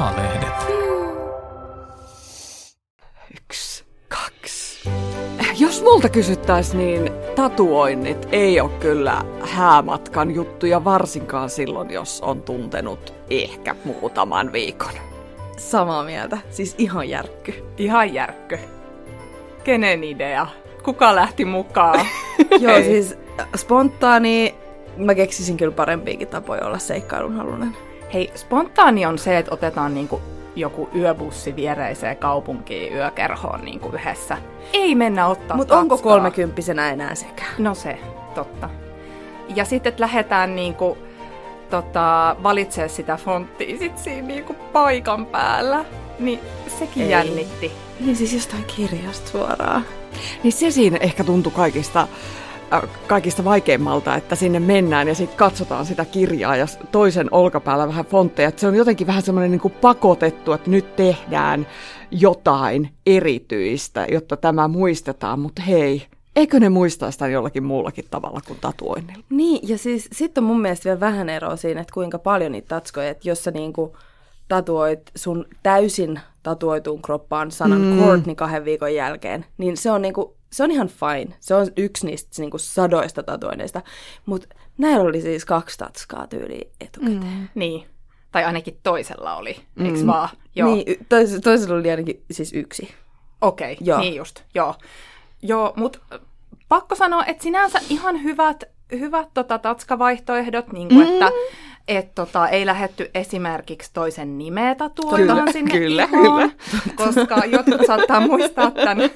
Maalehdet. Yksi, kaksi. Jos multa kysyttäisiin, niin tatuoinnit ei ole kyllä häämatkan juttuja, varsinkaan silloin, jos on tuntenut ehkä muutaman viikon. Samaa mieltä. Siis ihan järkky. Ihan järkkö. Kenen idea? Kuka lähti mukaan? Joo, siis spontaani. Mä keksisin kyllä parempiakin tapoja olla seikkailun halunen. Hei, spontaani on se, että otetaan niinku joku yöbussi viereiseen kaupunkiin yökerhoon niinku yhdessä. Ei mennä ottaa Mutta onko kolmekymppisenä enää sekä? No se, totta. Ja sitten, että lähdetään niinku, tota, valitsee sitä fonttia sit siinä niinku paikan päällä. Niin sekin Ei. jännitti. Niin siis jostain kirjasta suoraan. Niin se siinä ehkä tuntui kaikista, kaikista vaikeimmalta, että sinne mennään ja sitten katsotaan sitä kirjaa ja toisen olkapäällä vähän fontteja. Että se on jotenkin vähän semmoinen niin pakotettu, että nyt tehdään jotain erityistä, jotta tämä muistetaan. Mutta hei, eikö ne muistaa sitä jollakin muullakin tavalla kuin tatuoinnilla? Niin, ja siis sitten on mun mielestä vielä vähän eroa siinä, että kuinka paljon niitä tatskoja, että jos sä niinku tatuoit sun täysin tatuoituun kroppaan sanan mm. Courtney kahden viikon jälkeen, niin se on niinku, se on ihan fine. Se on yksi niistä niinku sadoista tatuoinneista. Mutta näillä oli siis kaksi tatskaa tyyliä etukäteen. Mm. Niin. Tai ainakin toisella oli, eiks vaan? Joo. Niin, tois, toisella oli ainakin siis yksi. Okei, Joo. niin just, joo. Joo, mutta pakko sanoa, että sinänsä ihan hyvät, hyvät tota, tatskavaihtoehdot, niin kuin, mm. että et, tota, ei lähetty esimerkiksi toisen nimeä tatuoimaan Kyllä, sinne kyllä, ihoon, koska jotkut saattaa muistaa tämän,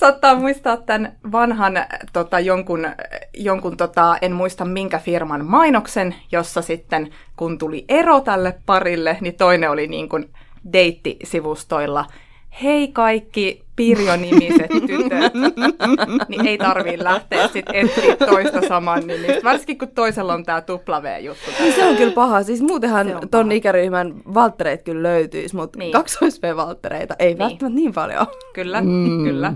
saattaa muistaa tämän vanhan tota, jonkun, jonkun tota, en muista minkä firman mainoksen, jossa sitten kun tuli ero tälle parille, niin toinen oli niin kuin deittisivustoilla hei kaikki Pirjo-nimiset tytöt, niin ei tarvii lähteä sitten etsiä toista saman nimistä. Varsinkin kun toisella on tämä W-juttu. Niin se on kyllä paha. Siis muutenhan ton paha. ikäryhmän valttereita kyllä löytyisi, mutta niin. Niin. kaksois-V-valttereita ei niin. välttämättä niin paljon. Kyllä, mm. kyllä.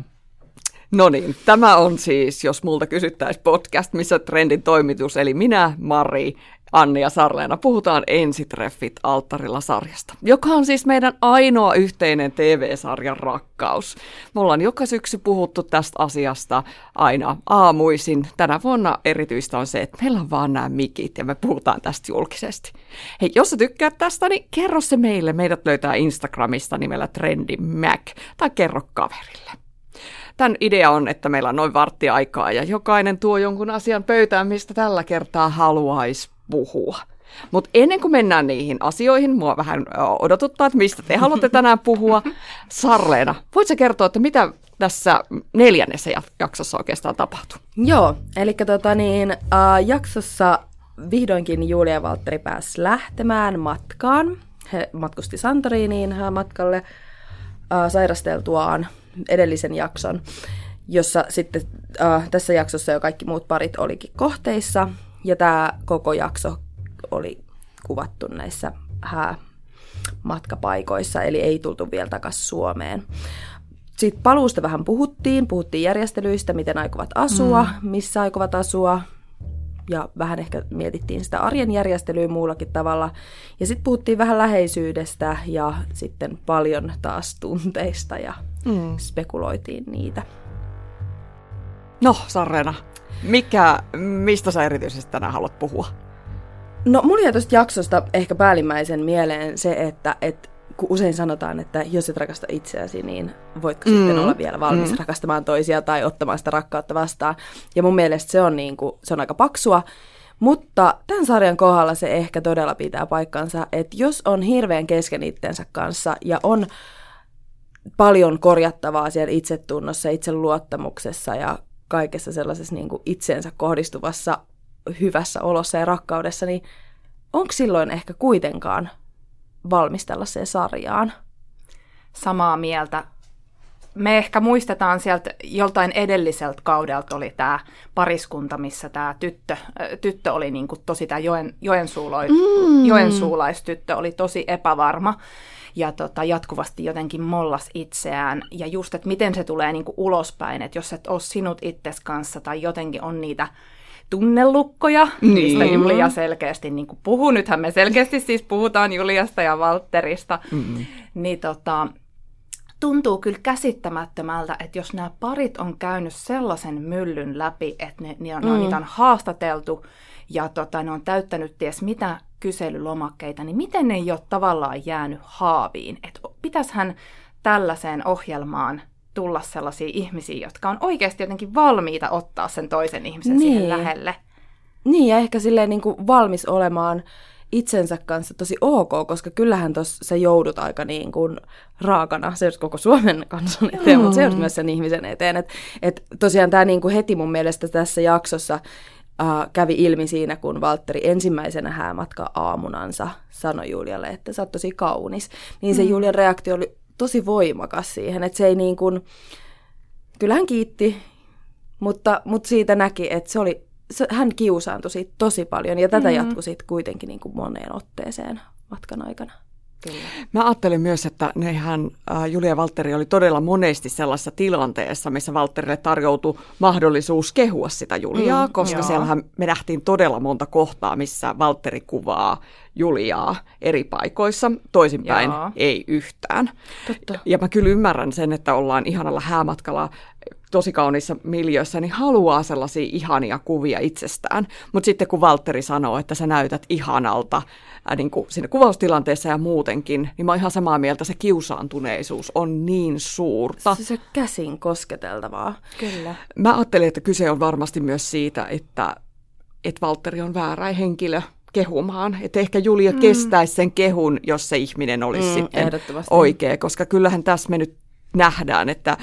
No niin, tämä on siis, jos multa kysyttäisiin podcast, missä trendin toimitus, eli minä, Mari, Anni ja Sarleena puhutaan Ensitreffit alttarilla sarjasta, joka on siis meidän ainoa yhteinen TV-sarjan rakkaus. Me ollaan joka syksy puhuttu tästä asiasta aina aamuisin. Tänä vuonna erityistä on se, että meillä on vaan nämä mikit ja me puhutaan tästä julkisesti. Hei, jos sä tykkäät tästä, niin kerro se meille. Meidät löytää Instagramista nimellä Trendi Mac tai kerro kaverille. Tämän idea on, että meillä on noin vartti aikaa ja jokainen tuo jonkun asian pöytään, mistä tällä kertaa haluaisi puhua. Mutta ennen kuin mennään niihin asioihin, mua vähän odotuttaa, että mistä te haluatte tänään puhua. Sarleena, voit sä kertoa, että mitä tässä neljännessä jak- jaksossa oikeastaan tapahtuu? Joo, eli tota niin, äh, jaksossa vihdoinkin Julia ja Valtteri pääsi lähtemään matkaan. He matkusti Santoriiniin matkalle äh, sairasteltuaan edellisen jakson, jossa sitten äh, tässä jaksossa jo kaikki muut parit olikin kohteissa. Ja tämä koko jakso oli kuvattu näissä hää matkapaikoissa, eli ei tultu vielä takaisin Suomeen. Sitten paluusta vähän puhuttiin, puhuttiin järjestelyistä, miten aikovat asua, mm. missä aikovat asua, ja vähän ehkä mietittiin sitä arjen järjestelyä muullakin tavalla. Ja sitten puhuttiin vähän läheisyydestä ja sitten paljon taas tunteista ja mm. spekuloitiin niitä. No, Sarleena, mikä, mistä sä erityisesti tänään haluat puhua? No mulla jäi tuosta jaksosta ehkä päällimmäisen mieleen se, että et, kun usein sanotaan, että jos et rakasta itseäsi, niin voitko mm. sitten olla vielä valmis mm. rakastamaan toisia tai ottamaan sitä rakkautta vastaan. Ja mun mielestä se on, niin kuin, se on aika paksua. Mutta tämän sarjan kohdalla se ehkä todella pitää paikkansa, että jos on hirveän kesken itsensä kanssa ja on paljon korjattavaa siellä itsetunnossa, itseluottamuksessa ja kaikessa sellaisessa niin kuin itseensä kohdistuvassa hyvässä olossa ja rakkaudessa, niin onko silloin ehkä kuitenkaan valmis tällaiseen sarjaan? Samaa mieltä. Me ehkä muistetaan sieltä joltain edelliseltä kaudelta oli tämä pariskunta, missä tämä tyttö, äh, tyttö oli niinku tosi, tämä joen, joensuuloi, mm. joensuulaistyttö oli tosi epävarma ja tota, jatkuvasti jotenkin mollas itseään. Ja just, että miten se tulee niinku ulospäin, että jos et ole sinut itses kanssa tai jotenkin on niitä tunnelukkoja, niin. mistä Niin. Julia selkeästi niin kuin puhuu. Nythän me selkeästi siis puhutaan Juliasta ja Valtterista. Mm. Niin tota, tuntuu kyllä käsittämättömältä, että jos nämä parit on käynyt sellaisen myllyn läpi, että ne, ne on, mm. niitä on haastateltu ja tota, ne on täyttänyt ties mitä kyselylomakkeita, niin miten ne ei ole tavallaan jäänyt haaviin? Että pitäisihän tällaiseen ohjelmaan tulla sellaisia ihmisiä, jotka on oikeasti jotenkin valmiita ottaa sen toisen ihmisen niin. siihen lähelle. Niin, ja ehkä silleen niin kuin valmis olemaan itsensä kanssa tosi ok, koska kyllähän tuossa sä joudut aika niin kuin raakana, se koko Suomen kansan eteen, mm. mutta se just myös sen ihmisen eteen. Että et tosiaan tämä niin kuin heti mun mielestä tässä jaksossa äh, kävi ilmi siinä, kun Valtteri ensimmäisenä häämatka aamunansa sanoi Julialle, että sä oot tosi kaunis. Niin se mm. Julian reaktio oli tosi voimakas siihen, että se ei niin kuin, kyllä hän kiitti, mutta, mutta siitä näki, että se oli, se, hän kiusaantui siitä tosi paljon ja tätä mm-hmm. jatkui sitten kuitenkin niin kuin moneen otteeseen matkan aikana. Kyllä. Mä ajattelen myös, että nehän, äh, Julia Valtteri oli todella monesti sellaisessa tilanteessa, missä Valtterille tarjoutui mahdollisuus kehua sitä Juliaa, mm, koska joo. siellähän me nähtiin todella monta kohtaa, missä Valtteri kuvaa Juliaa eri paikoissa, toisinpäin Joo. ei yhtään. Totta. Ja mä kyllä ymmärrän sen, että ollaan ihanalla häämatkalla tosi kauniissa miljöissä, niin haluaa sellaisia ihania kuvia itsestään. Mutta sitten kun Valtteri sanoo, että sä näytät ihanalta ää, niin kuin siinä kuvaustilanteessa ja muutenkin, niin mä oon ihan samaa mieltä, se kiusaantuneisuus on niin suurta. Se, se käsin kosketeltavaa. Kyllä. Mä ajattelin, että kyse on varmasti myös siitä, että, että Valtteri on väärä henkilö kehumaan. Että ehkä Julia mm. kestäisi sen kehun, jos se ihminen olisi Mm, sitten oikea, koska kyllähän tässä me nyt nähdään, että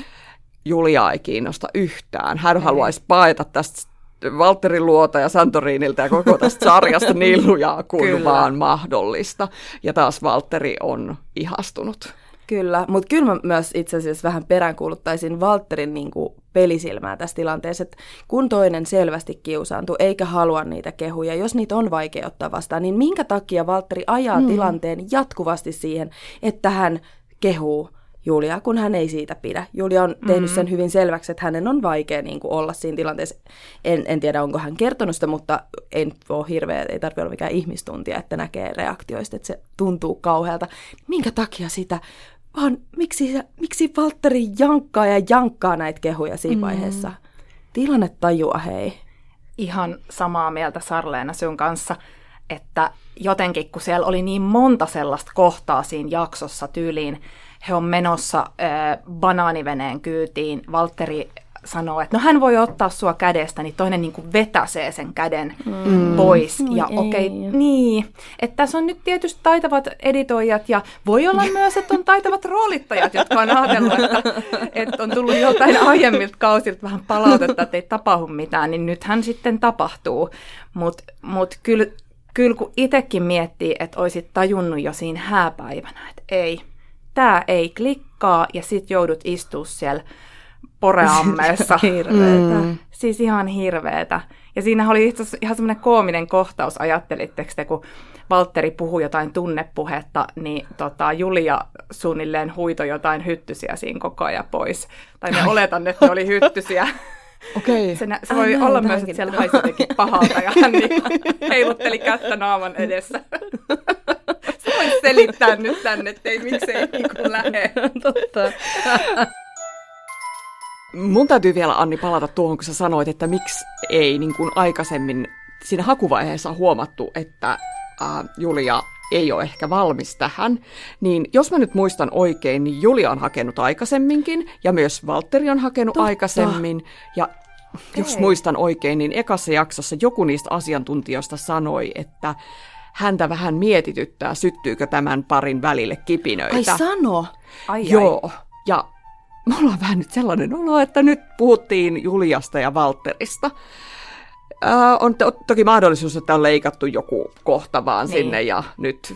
Julia ei kiinnosta yhtään. Hän haluaisi paeta tästä Valtterin luota ja Santorinilta ja koko tästä sarjasta niin lujaa kuin Kyllä. vaan mahdollista. Ja taas Valtteri on ihastunut. Kyllä, mutta kyllä mä myös itse asiassa vähän peräänkuuluttaisin Valtterin niin kuin pelisilmää tässä tilanteessa, että kun toinen selvästi kiusaantuu eikä halua niitä kehuja, jos niitä on vaikea ottaa vastaan, niin minkä takia Valtteri ajaa mm. tilanteen jatkuvasti siihen, että hän kehuu Julia, kun hän ei siitä pidä. Julia on tehnyt sen hyvin selväksi, että hänen on vaikea niin kuin olla siinä tilanteessa. En, en tiedä, onko hän kertonut sitä, mutta ei nyt ole hirveä, ei tarvitse olla mikään ihmistuntija, että näkee reaktioista, että se tuntuu kauhealta. Minkä takia sitä? Vaan miksi, miksi Valtteri jankkaa ja jankkaa näitä kehuja siinä vaiheessa? Tilanne tajua, hei. ihan samaa mieltä Sarleena sun kanssa, että jotenkin kun siellä oli niin monta sellaista kohtaa siinä jaksossa tyyliin, he on menossa äh, banaaniveneen kyytiin, Valtteri sanoo, että no hän voi ottaa sua kädestä, niin toinen niin kuin vetäsee sen käden mm. pois. Oi ja ei. okei, okay, niin. Että tässä on nyt tietysti taitavat editoijat ja voi olla myös, että on taitavat roolittajat, jotka on ajatellut, että, että on tullut joltain aiemmilta kausilta vähän palautetta, että ei tapahdu mitään, niin nythän sitten tapahtuu. Mutta mut kyllä, kyllä kun itsekin miettii, että olisit tajunnut jo siinä hääpäivänä, että ei, tämä ei klikkaa ja sit joudut istua siellä poreammeessa. Hirveetä. Mm. Siis ihan hirveetä. Ja siinä oli itse asiassa ihan semmoinen koominen kohtaus, ajattelitteko te, kun Valtteri puhui jotain tunnepuhetta, niin tota, Julia suunnilleen huito jotain hyttysiä siinä koko ajan pois. Tai me oletan, että ne oli hyttysiä. Okei. Se, nä- se voi olla myös, että siellä haisi pahalta ja hän niin heilutteli kättä naaman edessä. Selittää nyt tänne, että ei miksei niin lähde. Totta. Mun täytyy vielä, Anni, palata tuohon, kun sä sanoit, että miksi ei niin kuin aikaisemmin siinä hakuvaiheessa huomattu, että ää, Julia ei ole ehkä valmis tähän. Niin jos mä nyt muistan oikein, niin Julia on hakenut aikaisemminkin, ja myös Valtteri on hakenut Totta. aikaisemmin. Ja jos muistan oikein, niin ekassa jaksossa joku niistä asiantuntijoista sanoi, että häntä vähän mietityttää, syttyykö tämän parin välille kipinöitä. Ai sano. Ai, ai. Joo, ja mulla on vähän nyt sellainen olo, että nyt puhuttiin Juliasta ja Valterista. Ää, on to- toki mahdollisuus, että on leikattu joku kohta vaan Niin. sinne ja nyt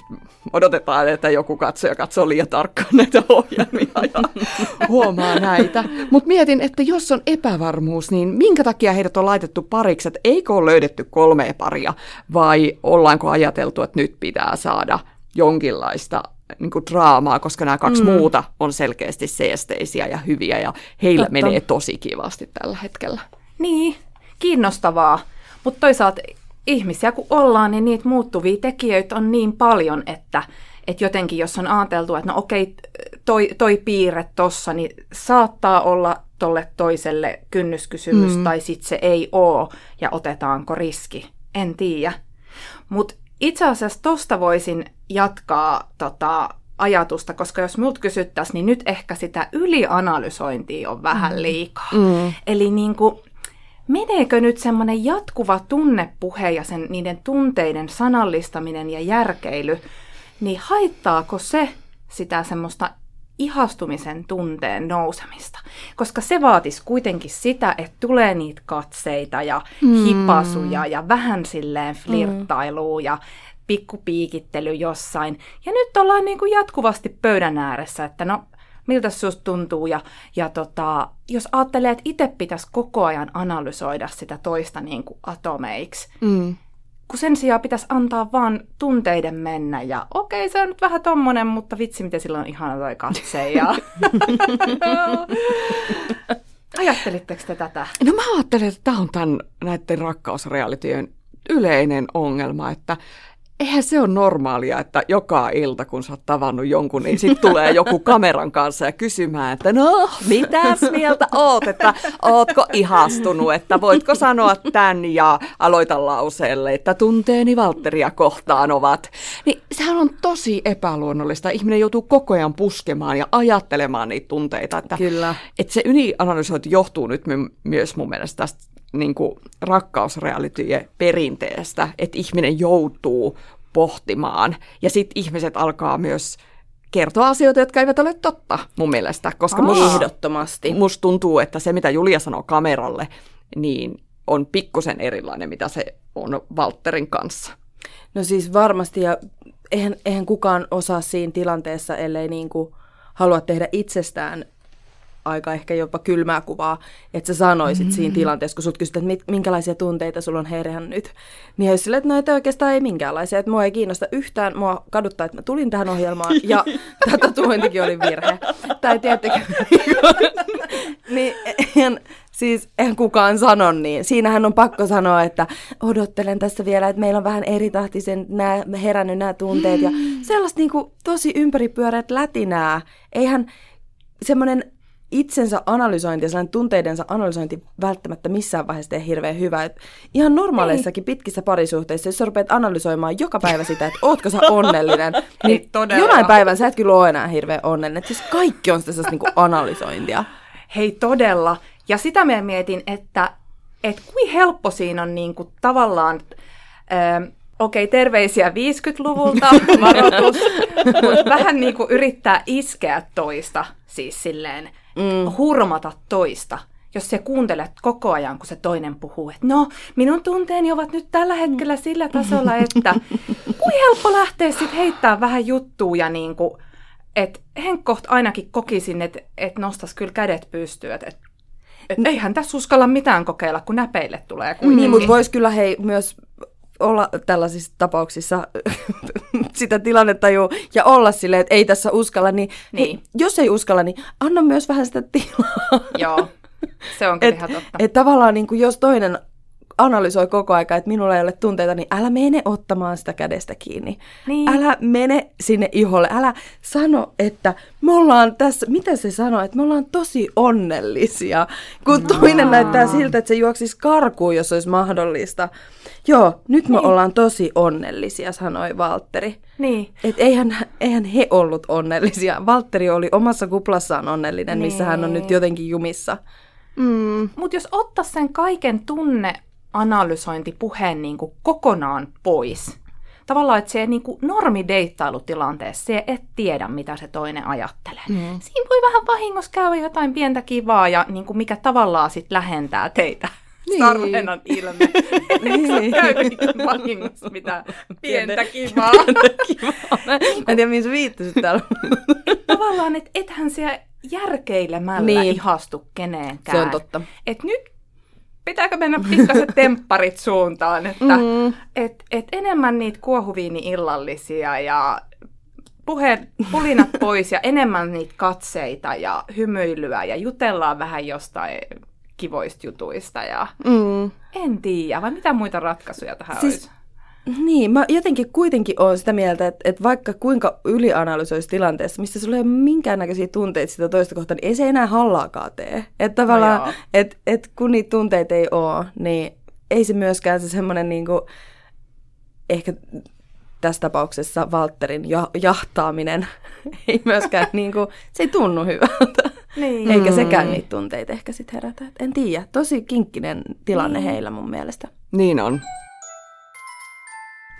odotetaan, että joku katsoja katsoo liian tarkkaan näitä ohjelmia ja huomaa näitä. Mutta mietin, että jos on epävarmuus, niin minkä takia heidät on laitettu pariksi, että eikö ole löydetty kolmea paria vai ollaanko ajateltu, että nyt pitää saada jonkinlaista niin kuin draamaa, koska nämä kaksi mm. muuta on selkeästi seesteisiä ja hyviä ja heillä Totta. menee tosi kivasti tällä hetkellä. Niin, kiinnostavaa. Mutta toisaalta ihmisiä kun ollaan, niin niitä muuttuvia tekijöitä on niin paljon, että, että jotenkin jos on ajateltu, että no okei, toi, toi piirre tossa, niin saattaa olla tolle toiselle kynnyskysymys, mm. tai sitten se ei oo, ja otetaanko riski, en tiedä. Mutta itse asiassa tosta voisin jatkaa tota, ajatusta, koska jos minulta kysyttäisiin, niin nyt ehkä sitä ylianalysointia on vähän mm. liikaa. Mm. Eli niin kuin, meneekö nyt semmoinen jatkuva tunnepuhe ja sen, niiden tunteiden sanallistaminen ja järkeily, niin haittaako se sitä semmoista ihastumisen tunteen nousemista, koska se vaatisi kuitenkin sitä, että tulee niitä katseita ja mm. hipasuja ja vähän silleen flirttailua mm. ja pikkupiikittely jossain. Ja nyt ollaan niin kuin jatkuvasti pöydän ääressä, että no miltä susta tuntuu. Ja, ja tota, jos ajattelee, että itse pitäisi koko ajan analysoida sitä toista niin kuin atomeiksi, mm. kun sen sijaan pitäisi antaa vaan tunteiden mennä. Ja okei, se on nyt vähän tommonen, mutta vitsi, miten silloin on ihana toi katse. Ja... Ajattelitteko te tätä? No mä ajattelen, että tämä on tämän, näiden rakkausrealityön yleinen ongelma, että eihän se ole normaalia, että joka ilta, kun sä oot tavannut jonkun, niin sitten tulee joku kameran kanssa ja kysymään, että no, mitäs mieltä oot, että ootko ihastunut, että voitko sanoa tämän ja aloita lauseelle, että tunteeni Valtteria kohtaan ovat. Niin sehän on tosi epäluonnollista. Ihminen joutuu koko ajan puskemaan ja ajattelemaan niitä tunteita. Että, Kyllä. Että se ylianalysointi johtuu nyt my- myös mun mielestä tästä niin kuin rakkausrealityjen perinteestä, että ihminen joutuu pohtimaan. Ja sitten ihmiset alkaa myös kertoa asioita, jotka eivät ole totta mun mielestä. Koska musta, ehdottomasti. Musta tuntuu, että se mitä Julia sanoo kameralle, niin on pikkusen erilainen, mitä se on Walterin kanssa. No siis varmasti, ja eihän, eihän kukaan osaa siinä tilanteessa, ellei niin kuin halua tehdä itsestään aika ehkä jopa kylmää kuvaa, että sä sanoisit mm-hmm. siinä tilanteessa, kun sut kysyt, että minkälaisia tunteita sulla on herännyt. Niin jos sille, että no, oikeastaan ei minkäänlaisia, että mua ei kiinnosta yhtään, mua kaduttaa, että mä tulin tähän ohjelmaan ja tätä tuointikin oli virhe. Tai tiedättekö, niin eihän, siis eihän kukaan sano niin. Siinähän on pakko sanoa, että odottelen tässä vielä, että meillä on vähän eritahtisen nää, herännyt nämä tunteet ja sellaista niin kuin, tosi ympäripyöreät lätinää. Eihän semmoinen itsensä analysointi ja sellainen tunteidensa analysointi välttämättä missään vaiheessa tee hirveän hyvä. Et ihan normaaleissakin Ei. pitkissä parisuhteissa, jos sä rupeat analysoimaan joka päivä sitä, että ootko sä onnellinen, niin Todella. jonain päivän sä et kyllä ole enää hirveän onnellinen. Et siis kaikki on sitä niinku analysointia. Hei todella. Ja sitä mä mietin, että et kuin helppo siinä on niinku tavallaan... Ö, okei, terveisiä 50-luvulta, varoitus, mutta vähän niin kuin yrittää iskeä toista, siis silleen mm. hurmata toista, jos sä kuuntelet koko ajan, kun se toinen puhuu, että no, minun tunteeni ovat nyt tällä hetkellä sillä tasolla, että kuin helppo lähteä sitten heittää vähän juttua ja niin kuin, että Henkkoht ainakin kokisin, että, että nostas kyllä kädet pystyyn, että, että eihän tässä uskalla mitään kokeilla, kun näpeille tulee kuitenkin. Niin, mutta voisi kyllä hei myös olla tällaisissa tapauksissa sitä tilannetta jo ja olla silleen, että ei tässä uskalla, niin, niin. Hei, jos ei uskalla, niin anna myös vähän sitä tilaa. Joo, se on kyllä et, ihan totta. Et tavallaan niin kuin jos toinen analysoi koko aika, että minulla ei ole tunteita, niin älä mene ottamaan sitä kädestä kiinni. Niin. Älä mene sinne iholle. Älä sano, että me ollaan tässä, mitä se sanoo, että me ollaan tosi onnellisia, kun no. toinen näyttää siltä, että se juoksisi karkuun, jos olisi mahdollista. Joo, nyt me niin. ollaan tosi onnellisia, sanoi Valtteri. Niin. Et eihän, eihän he ollut onnellisia. Valtteri oli omassa kuplassaan onnellinen, niin. missä hän on nyt niin. jotenkin jumissa. Mm. Mutta jos ottaa sen kaiken tunne analysointipuheen niin kuin kokonaan pois. Tavallaan, että se niin kuin normideittailutilanteessa se et tiedä, mitä se toinen ajattelee. Mm. Siinä voi vähän vahingossa käydä jotain pientä kivaa, ja niin kuin mikä tavallaan sit lähentää teitä. Niin. Sarvenan ilme. niin. käy vahingossa mitä pientä kivaa. Pientä kivaa. Mä en tiedä, mihin sä viittasit täällä. Tavallaan, että ethän siellä järkeilemällä niin. ihastu kenenkään. Se on totta. Et nyt pitääkö mennä pikkasen tempparit suuntaan, että mm. et, et enemmän niitä kuohuviini-illallisia ja puheen pulinat pois ja enemmän niitä katseita ja hymyilyä ja jutellaan vähän jostain kivoista jutuista ja Mm. en tiedä, vai mitä muita ratkaisuja tähän Siis- olisi? Niin, mä jotenkin kuitenkin olen sitä mieltä, että, että vaikka kuinka ylianalysoisi tilanteessa, missä sulla ei ole minkäännäköisiä tunteita sitä toista kohtaan, niin ei se enää hallaakaan tee. Että No tavallaan, joo. että et kun niitä tunteita ei ole, niin ei se myöskään se semmoinen niinku, ehkä tässä tapauksessa Valtterin ja, jahtaaminen ei myöskään niinku, se ei tunnu hyvältä. Niin. Eikä sekään niitä tunteita ehkä sitten herätä. En tiedä, tosi kinkkinen tilanne Niin. heillä mun mielestä. Niin on.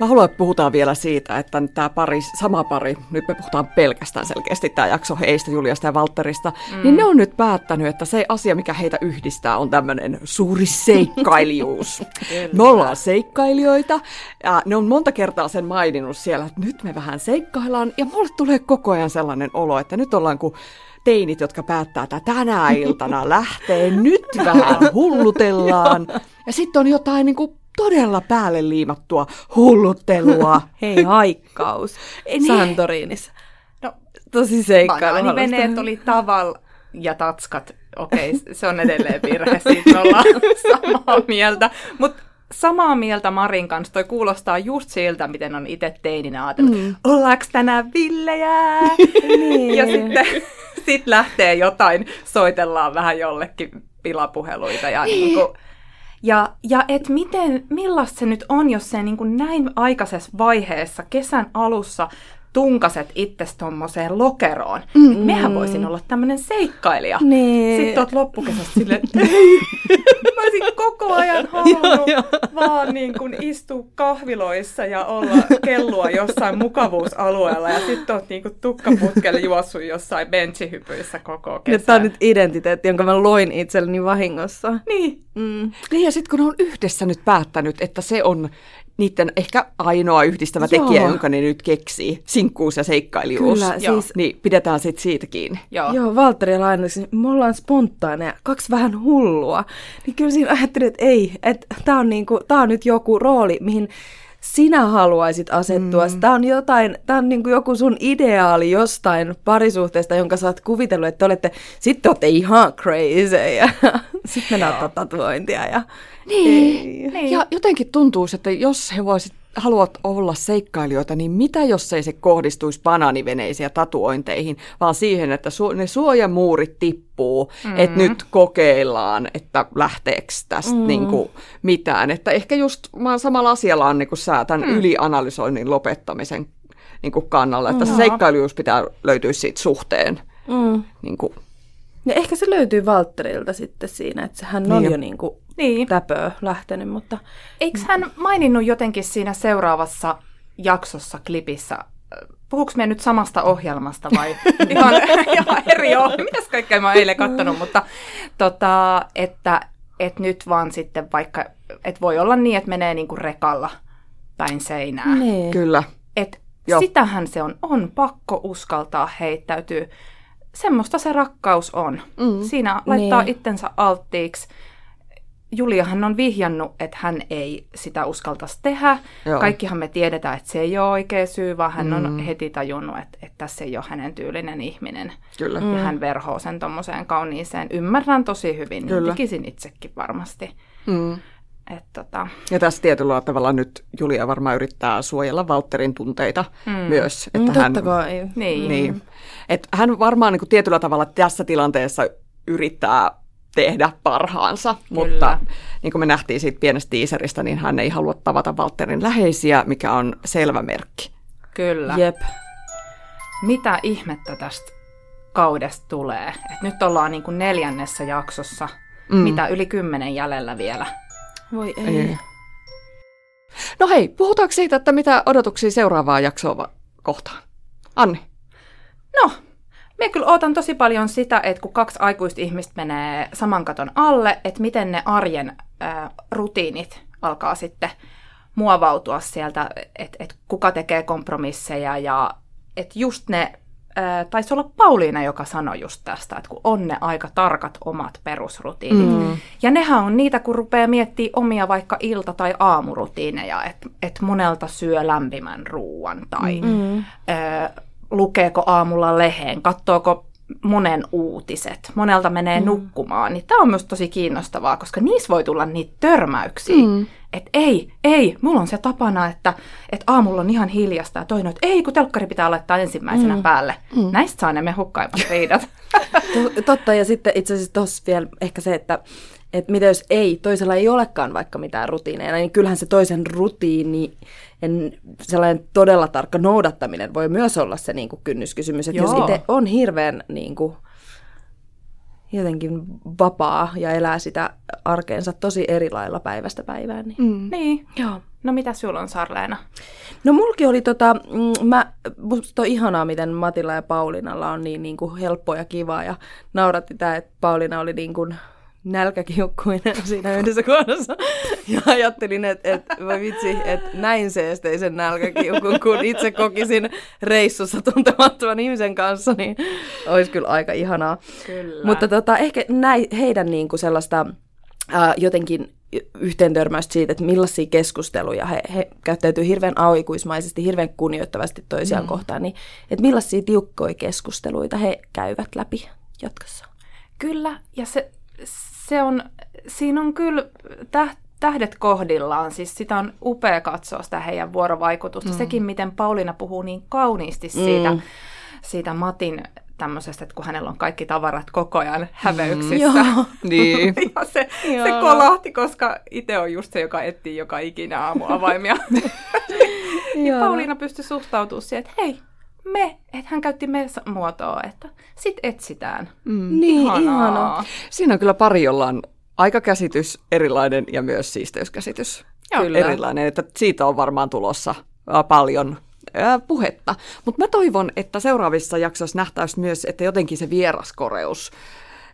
Mä haluan, että puhutaan vielä siitä, että tämä pari, sama pari, nyt me puhutaan pelkästään selkeästi tämä jakso heistä, Juliasta ja Valtterista, mm. niin ne on nyt päättänyt, että se asia, mikä heitä yhdistää, on tämmöinen suuri seikkailijuus. me ollaan seikkailijoita, ja ne on monta kertaa sen maininnut siellä, että nyt me vähän seikkaillaan, ja mulle tulee koko ajan sellainen olo, että nyt ollaan kuin teinit, jotka päättää, että tänä iltana lähtee, nyt vähän hullutellaan. Ja sitten on jotain niin kuin todella päälle liimattua hulluttelua. Hei, haikkaus. Santorinissa. No, Tosi seikkailu. Banaaniveneet oli taval ja tatskat. Okei, se on edelleen virhe, siitä ollaan samaa mieltä. Mutta samaa mieltä Marin kanssa, toi kuulostaa just siltä, miten on itse teininä ajatellut, mm. ollaanko tänään villejä? Niin. ja sitten sit lähtee jotain, soitellaan vähän jollekin pilapuheluita. Ja, niin kuin, ja, ja et miten, millaista se nyt on, jos se niin kuin näin aikaisessa vaiheessa, kesän alussa, tunkaset itses tommoseen lokeroon. Mm. Mehän voisin olla tämmöinen seikkailija. Niin. Sitten oot loppukesästä silleen, mä olisin koko ajan halunnut Joo, vaan niin kuin istua kahviloissa ja olla kellua jossain mukavuusalueella ja sitten oot niin kuin tukkaputkelle juossut jossain benchihypyissä koko Ja kesän. tämä on nyt identiteetti, jonka mä loin itselleni vahingossa. Niin, Mm. Niin ja sitten kun on yhdessä nyt päättänyt, että se on niiden ehkä ainoa yhdistävä Joo. tekijä, jonka ne nyt keksii, sinkkuus ja seikkailijuus. Kyllä, Joo. siis Niin pidetään sitten siitä kiinni. joo. Joo, Valtteri ja Lainaksi, me ollaan spontaaneja, kaksi vähän hullua. Niin kyllä siinä ajattelin, että ei, että tämä on, niinku, tää on nyt joku rooli, mihin sinä haluaisit asettua. Mm. Tämä on, jotain, tää on niinku joku sun ideaali jostain parisuhteesta, jonka sä oot kuvitellut, että te olette, sitten olette ihan crazy ja sitten mennään ottaa tatuointia. Ja, Niin. Niin. Ja jotenkin tuntuu, että jos he voisit haluat olla seikkailijoita, niin mitä jos ei se kohdistuisi banaaniveneisiin ja tatuointeihin, vaan siihen, että su- ne suojamuurit tippuu, mm. että nyt kokeillaan, että lähteekö tästä mm. niin kuin mitään. Että ehkä just mä oon samalla asialla on niin kuin sä tämän mm. ylianalysoinnin lopettamisen niin kuin kannalla, että se Joo. seikkailijuus pitää löytyä siitä suhteen. mm. Niin kuin, ja ehkä se löytyy Valtterilta sitten siinä, että hän on Niin. jo niinku Niin. täpöä lähtenyt, mutta Eikö hän maininnut jotenkin siinä seuraavassa jaksossa, klipissä, puhuuko me nyt samasta ohjelmasta vai ihan, ihan eri ohjelma? Mitäs kaikkea mä oon eilen kattonut, mutta tota, että, että nyt vaan sitten vaikka, että voi olla niin, että menee niinku rekalla päin seinää. niin. kyllä. Et Joo. sitähän se on, on pakko uskaltaa heittäytyä. Semmoista se rakkaus on. Mm. Siinä laittaa Niin. itsensä alttiiksi. Juliahan on vihjannut, että hän ei sitä uskaltaisi tehdä. Joo. Kaikkihan me tiedetään, että se ei ole oikea syy, vaan hän on heti tajunnut, että, että tässä ei ole hänen tyylinen ihminen. Kyllä. Mm. Ja hän verhoo sen tuommoiseen kauniiseen. Ymmärrän tosi hyvin, niin Kyllä. tekisin itsekin varmasti. Mm. Et tota, Ja tässä tietyllä tavalla nyt Julia varmaan yrittää suojella Valtterin tunteita mm. myös. Että Mm, hän, totta kai. niin. Niin. Et hän varmaan niin kuin tietyllä tavalla tässä tilanteessa yrittää tehdä parhaansa, Kyllä. mutta niin kuin me nähtiin siitä pienestä tiiseristä, niin hän ei halua tavata Valtterin läheisiä, mikä on selvä merkki. Kyllä. Jep. mitä ihmettä tästä kaudesta tulee. Et nyt ollaan niin kuin neljännessä jaksossa, mm. mitä yli kymmenen jäljellä vielä. Voi ei. Ei. No hei, puhutaanko siitä, että mitä odotuksia seuraavaa jaksoa kohtaan? Anni. No, minä kyllä ootan tosi paljon sitä, että kun kaksi aikuista ihmistä menee saman katon alle, että miten ne arjen ää, rutiinit alkaa sitten muovautua sieltä, että et kuka tekee kompromisseja ja että just ne, ää, taisi olla Pauliina, joka sanoi just tästä, että kun on ne aika tarkat omat perusrutiinit. Mm. Ja nehän on niitä, kun rupeaa miettimään omia vaikka ilta- tai aamurutiineja, että et monelta syö lämpimän ruuan tai mm. ö, lukeeko aamulla leheen, katsoako monen uutiset, monelta menee mm. nukkumaan, niin tämä on myös tosi kiinnostavaa, koska niissä voi tulla niitä törmäyksiä. Mm. Että ei, ei, mulla on se tapana, että, että aamulla on ihan hiljasta ja toinen, että ei, kun telkkari pitää laittaa ensimmäisenä mm. päälle. Mm. Näistä saa ne mehukkaimmat riidat. Totta, ja sitten itse asiassa tuossa vielä ehkä se, että että mitä jos ei, toisella ei olekaan vaikka mitään rutiineja, niin kyllähän se toisen rutiini, en, sellainen todella tarkka noudattaminen voi myös olla se niin kuin kynnyskysymys. Että jos itse on hirveän niin kuin, jotenkin vapaa ja elää sitä arkeensa tosi eri lailla päivästä päivään. Niin, mm. niin. Joo. No mitä sulla on, Sarleena? No mulki oli tota, mm, mä, musta on ihanaa, miten Matilla ja Paulinalla on niin, niin kuin helppoa ja kivaa ja nauratti tämä, että Pauliina oli niin kuin nälkäkiukkuinen siinä yhdessä kohdassa. Ja ajattelin, että, että voi vitsi, että näin seesteisen nälkäkiukun, kun itse kokisin reissussa tuntemattoman ihmisen kanssa, niin olisi kyllä aika ihanaa. Kyllä. Mutta tota, ehkä näin, heidän niin kuin sellaista ää, jotenkin yhteentörmäystä siitä, että millaisia keskusteluja he, he käyttäytyy hirveän aikuismaisesti, hirveän kunnioittavasti toisiaan mm. kohtaan, niin että millaisia tiukkoja keskusteluita he käyvät läpi jatkossa. Kyllä, ja se, se on, siinä on kyllä tähdet kohdillaan, siis sitä on upea katsoa sitä heidän vuorovaikutusta. Mm. Sekin, miten Pauliina puhuu niin kauniisti siitä, mm. siitä Matin tämmöisestä, että kun hänellä on kaikki tavarat koko ajan häveyksissä. Mm, joo. niin. ja se, se kolahti, koska itse on just se, joka etsii joka ikinä aamu avaimia. ja Pauliina pystyi suhtautumaan siihen, että hei, me, että hän käytti me-muotoa, että sit etsitään. Mm. Niin, ihanaa. ihanaa. Siinä on kyllä pari, jolla on aikakäsitys erilainen ja myös siisteyskäsitys kyllä. erilainen, että siitä on varmaan tulossa paljon puhetta. Mutta mä toivon, että seuraavissa jaksoissa nähtäisiin myös, että jotenkin se vieraskoreus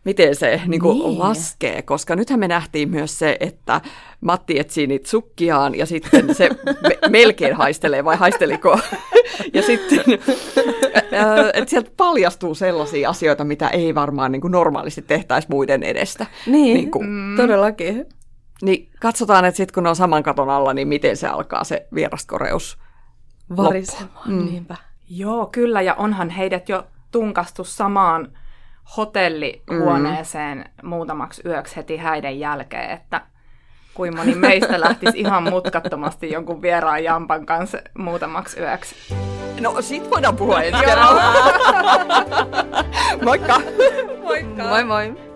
miten se niin kuin niin. laskee, koska nythän me nähtiin myös se, että Matti etsii niitä sukkiaan ja sitten se me- melkein haistelee, vai haisteliko? ja sitten että sieltä paljastuu sellaisia asioita, mitä ei varmaan niin kuin normaalisti tehtäisi muiden edestä. Niin, niin kuin, mm. todellakin. Niin katsotaan, että sitten kun ne on saman katon alla, niin miten se alkaa se vieraskoreus varisemaan. Mm. Niinpä. Joo, kyllä, ja onhan heidät jo tunkastu samaan hotellihuoneeseen mm. muutamaksi yöksi heti häiden jälkeen, että kuin moni meistä lähtisi ihan mutkattomasti jonkun vieraan jampan kanssa muutamaksi yöksi. No sit voidaan puhua ensi kerralla. Moikka! Moikka! Moi moi!